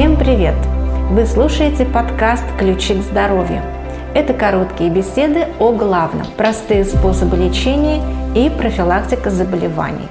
Всем привет! Вы слушаете подкаст «Ключи к здоровью». Это короткие беседы о главном, простые способы лечения и профилактика заболеваний,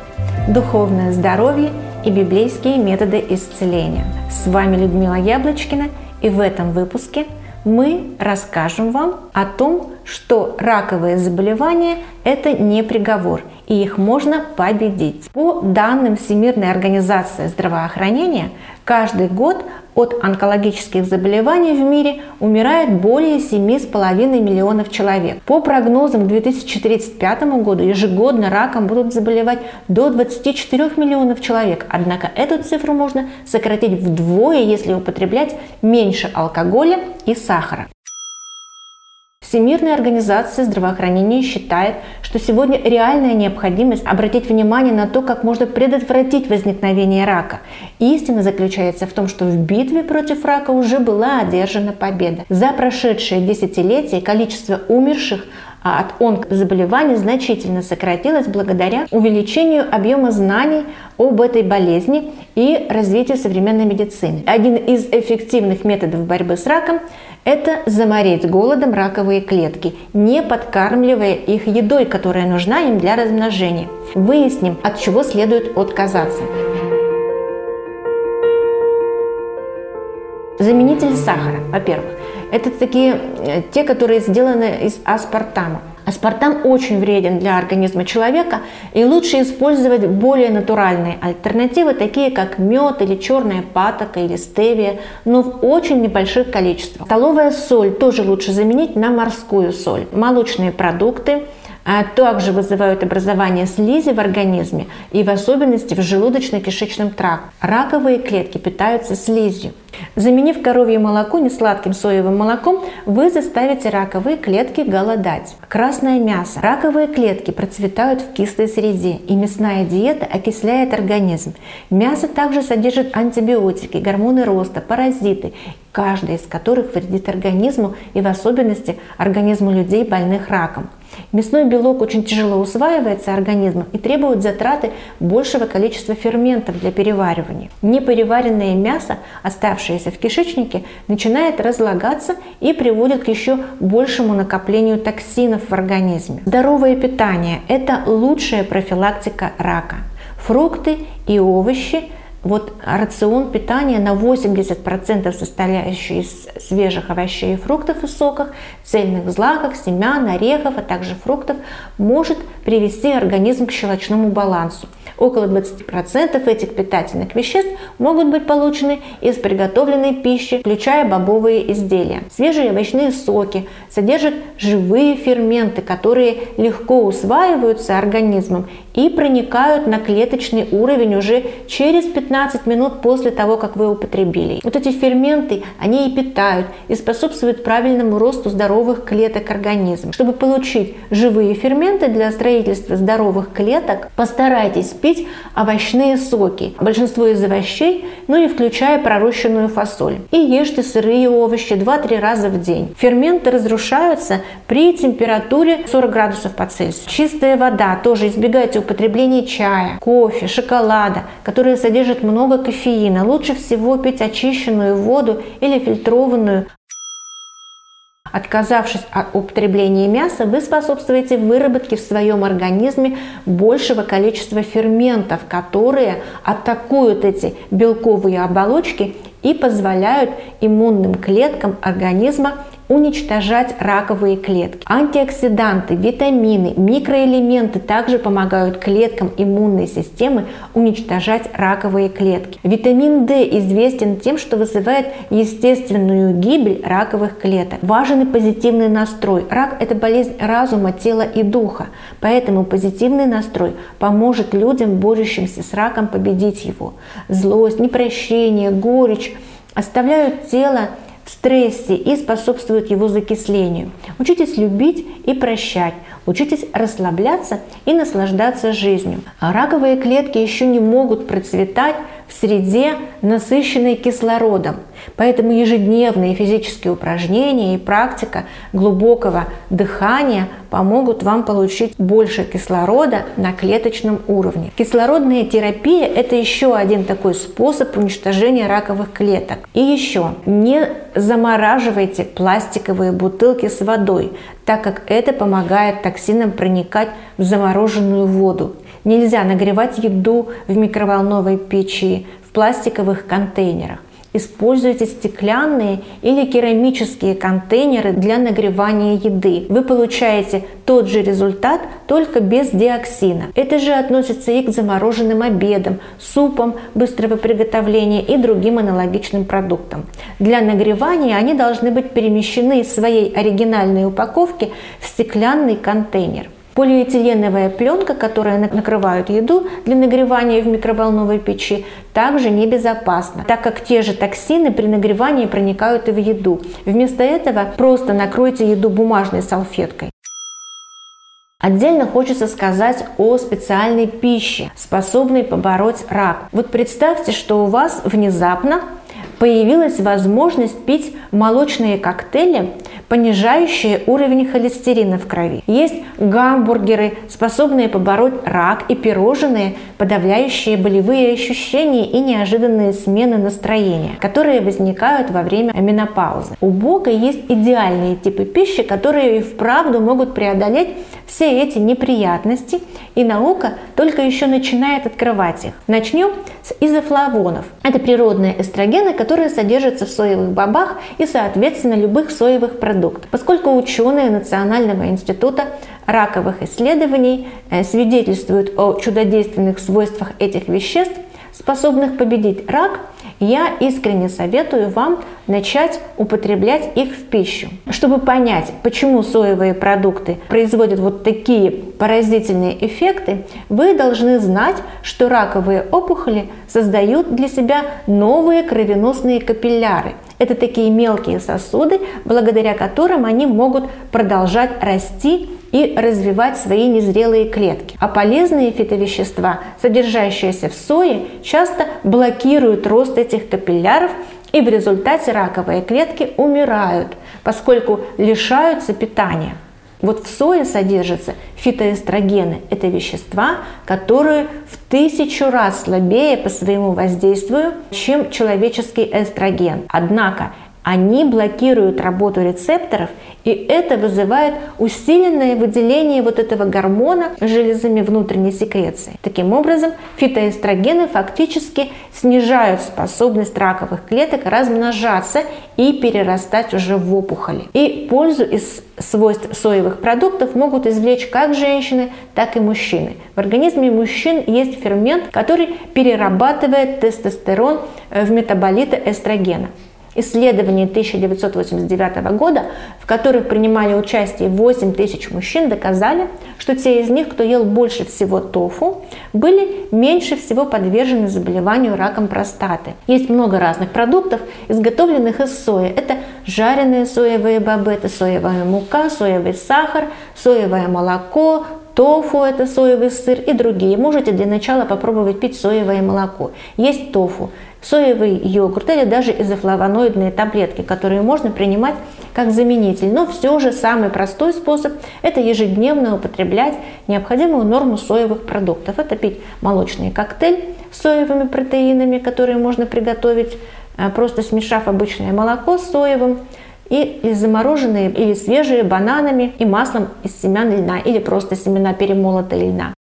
духовное здоровье и библейские методы исцеления. С вами Людмила Яблочкина, и в этом выпуске мы расскажем вам о том, что раковые заболевания – это не приговор, и их можно победить. По данным Всемирной организации здравоохранения, каждый год от онкологических заболеваний в мире умирает более 7,5 миллионов человек. По прогнозам к 2035 году ежегодно раком будут заболевать до 24 миллионов человек. Однако эту цифру можно сократить вдвое, если употреблять меньше алкоголя и сахара. Всемирная организация здравоохранения считает, что сегодня реальная необходимость обратить внимание на то, как можно предотвратить возникновение рака. Истина заключается в том, что в битве против рака уже была одержана победа. За прошедшие десятилетия количество умерших от онкозаболеваний значительно сократилось благодаря увеличению объема знаний об этой болезни и развитию современной медицины. Один из эффективных методов борьбы с раком – это заморить голодом раковые клетки, не подкармливая их едой, которая нужна им для размножения. Выясним, от чего следует отказаться. Заменитель сахара, во-первых. Это такие, э, те, которые сделаны из аспартама. Аспартам очень вреден для организма человека, и лучше использовать более натуральные альтернативы, такие как мед или черная патока или стевия, но в очень небольших количествах. Столовая соль тоже лучше заменить на морскую соль. Молочные продукты – также вызывают образование слизи в организме и в особенности в желудочно-кишечном тракте. Раковые клетки питаются слизью. Заменив коровье молоко несладким соевым молоком, вы заставите раковые клетки голодать. Красное мясо. Раковые клетки процветают в кислой среде, и мясная диета окисляет организм. Мясо также содержит антибиотики, гормоны роста, паразиты, каждый из которых вредит организму и в особенности организму людей, больных раком. Мясной белок очень тяжело усваивается организмом и требует затраты большего количества ферментов для переваривания. Непереваренное мясо, оставшееся в кишечнике, начинает разлагаться и приводит к еще большему накоплению токсинов в организме. Здоровое питание – это лучшая профилактика рака. Фрукты и овощи – вот рацион питания на 80% состоящий из свежих овощей и фруктов и соков, цельных злаков, семян, орехов, а также фруктов, может привести организм к щелочному балансу. Около 20% этих питательных веществ могут быть получены из приготовленной пищи, включая бобовые изделия. Свежие овощные соки содержат живые ферменты, которые легко усваиваются организмом и проникают на клеточный уровень уже через 15 минут после того, как вы употребили. Вот эти ферменты, они и питают, и способствуют правильному росту здоровых клеток организма. Чтобы получить живые ферменты для строительства здоровых клеток, постарайтесь пить овощные соки. Большинство из овощей, ну и включая пророщенную фасоль. И ешьте сырые овощи 2-3 раза в день. Ферменты разрушаются при температуре 40 градусов по Цельсию. Чистая вода тоже избегайте употребления чая, кофе, шоколада, которые содержат много кофеина. Лучше всего пить очищенную воду или фильтрованную. Отказавшись от употребления мяса, вы способствуете выработке в своем организме большего количества ферментов, которые атакуют эти белковые оболочки и позволяют иммунным клеткам организма уничтожать раковые клетки. Антиоксиданты, витамины, микроэлементы также помогают клеткам иммунной системы уничтожать раковые клетки. Витамин D известен тем, что вызывает естественную гибель раковых клеток. Важен и позитивный настрой. Рак – это болезнь разума, тела и духа. Поэтому позитивный настрой поможет людям, борющимся с раком, победить его. Злость, непрощение, горечь оставляют тело стрессе и способствуют его закислению. Учитесь любить и прощать, учитесь расслабляться и наслаждаться жизнью. А раковые клетки еще не могут процветать в среде, насыщенной кислородом. Поэтому ежедневные физические упражнения и практика глубокого дыхания помогут вам получить больше кислорода на клеточном уровне. Кислородная терапия – это еще один такой способ уничтожения раковых клеток. И еще, не замораживайте пластиковые бутылки с водой, так как это помогает токсинам проникать в замороженную воду. Нельзя нагревать еду в микроволновой печи, в пластиковых контейнерах. Используйте стеклянные или керамические контейнеры для нагревания еды. Вы получаете тот же результат, только без диоксина. Это же относится и к замороженным обедам, супам быстрого приготовления и другим аналогичным продуктам. Для нагревания они должны быть перемещены из своей оригинальной упаковки в стеклянный контейнер. Полиэтиленовая пленка, которая накрывает еду для нагревания в микроволновой печи, также небезопасна, так как те же токсины при нагревании проникают и в еду. Вместо этого просто накройте еду бумажной салфеткой. Отдельно хочется сказать о специальной пище, способной побороть рак. Вот представьте, что у вас внезапно появилась возможность пить молочные коктейли, понижающие уровень холестерина в крови. Есть гамбургеры, способные побороть рак, и пирожные, подавляющие болевые ощущения и неожиданные смены настроения, которые возникают во время менопаузы. У Бога есть идеальные типы пищи, которые и вправду могут преодолеть все эти неприятности, и наука только еще начинает открывать их. Начнем с изофлавонов. Это природные эстрогены, которые содержатся в соевых бобах и, соответственно, любых соевых продуктах. Поскольку ученые Национального института раковых исследований э, свидетельствуют о чудодейственных свойствах этих веществ, способных победить рак, я искренне советую вам начать употреблять их в пищу. Чтобы понять, почему соевые продукты производят вот такие поразительные эффекты, вы должны знать, что раковые опухоли создают для себя новые кровеносные капилляры. Это такие мелкие сосуды, благодаря которым они могут продолжать расти и развивать свои незрелые клетки. А полезные фитовещества, содержащиеся в сое, часто блокируют рост этих капилляров и в результате раковые клетки умирают, поскольку лишаются питания. Вот в сое содержатся фитоэстрогены. Это вещества, которые в тысячу раз слабее по своему воздействию, чем человеческий эстроген. Однако они блокируют работу рецепторов, и это вызывает усиленное выделение вот этого гормона железами внутренней секреции. Таким образом, фитоэстрогены фактически снижают способность раковых клеток размножаться и перерастать уже в опухоли. И пользу из свойств соевых продуктов могут извлечь как женщины, так и мужчины. В организме мужчин есть фермент, который перерабатывает тестостерон в метаболиты эстрогена. Исследования 1989 года, в которых принимали участие 8 тысяч мужчин, доказали, что те из них, кто ел больше всего тофу, были меньше всего подвержены заболеванию раком простаты. Есть много разных продуктов, изготовленных из сои. Это жареные соевые бобы, это соевая мука, соевый сахар, соевое молоко, тофу – это соевый сыр и другие. Можете для начала попробовать пить соевое молоко. Есть тофу соевый йогурт или даже изофлавоноидные таблетки, которые можно принимать как заменитель. Но все же самый простой способ – это ежедневно употреблять необходимую норму соевых продуктов. Это пить молочный коктейль с соевыми протеинами, которые можно приготовить, э, просто смешав обычное молоко с соевым, и замороженные или свежие бананами и маслом из семян льна или просто семена перемолотого льна.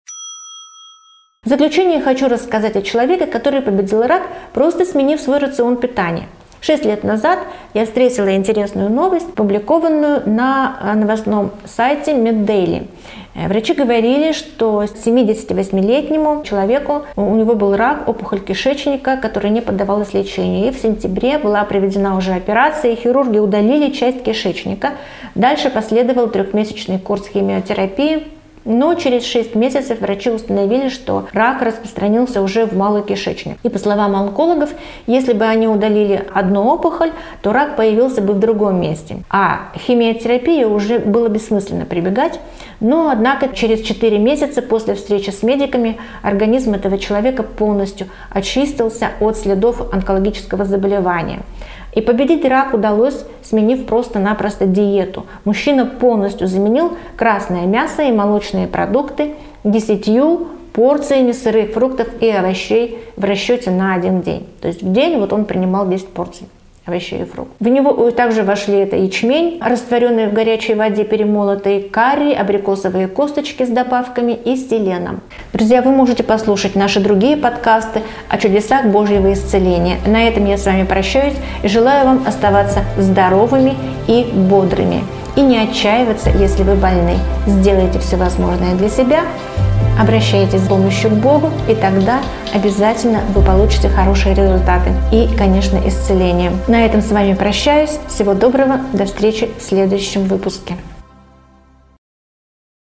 В заключение хочу рассказать о человеке, который победил рак, просто сменив свой рацион питания. Шесть лет назад я встретила интересную новость, публикованную на э, новостном сайте MedDaily. Э, врачи говорили, что 78-летнему человеку у него был рак, опухоль кишечника, которая не поддавалась лечению. И в сентябре была проведена уже операция, и хирурги удалили часть кишечника. Дальше последовал трехмесячный курс химиотерапии, но через 6 месяцев врачи установили, что рак распространился уже в малый кишечник. И по словам онкологов, если бы они удалили одну опухоль, то рак появился бы в другом месте. А химиотерапии уже было бессмысленно прибегать. Но, однако, через 4 месяца после встречи с медиками организм этого человека полностью очистился от следов онкологического заболевания. И победить рак удалось, сменив просто-напросто диету. Мужчина полностью заменил красное мясо и молочные продукты десятью порциями сырых фруктов и овощей в расчете на один день. То есть в день вот он принимал 10 порций овощей и фруктов. В него также вошли это ячмень, растворенный в горячей воде, перемолотый, карри, абрикосовые косточки с добавками и селеном. Друзья, вы можете послушать наши другие подкасты о чудесах Божьего исцеления. На этом я с вами прощаюсь и желаю вам оставаться здоровыми и бодрыми. И не отчаиваться, если вы больны. Сделайте все возможное для себя, обращайтесь с помощью к Богу, и тогда обязательно вы получите хорошие результаты и, конечно, исцеление. На этом с вами прощаюсь. Всего доброго. До встречи в следующем выпуске.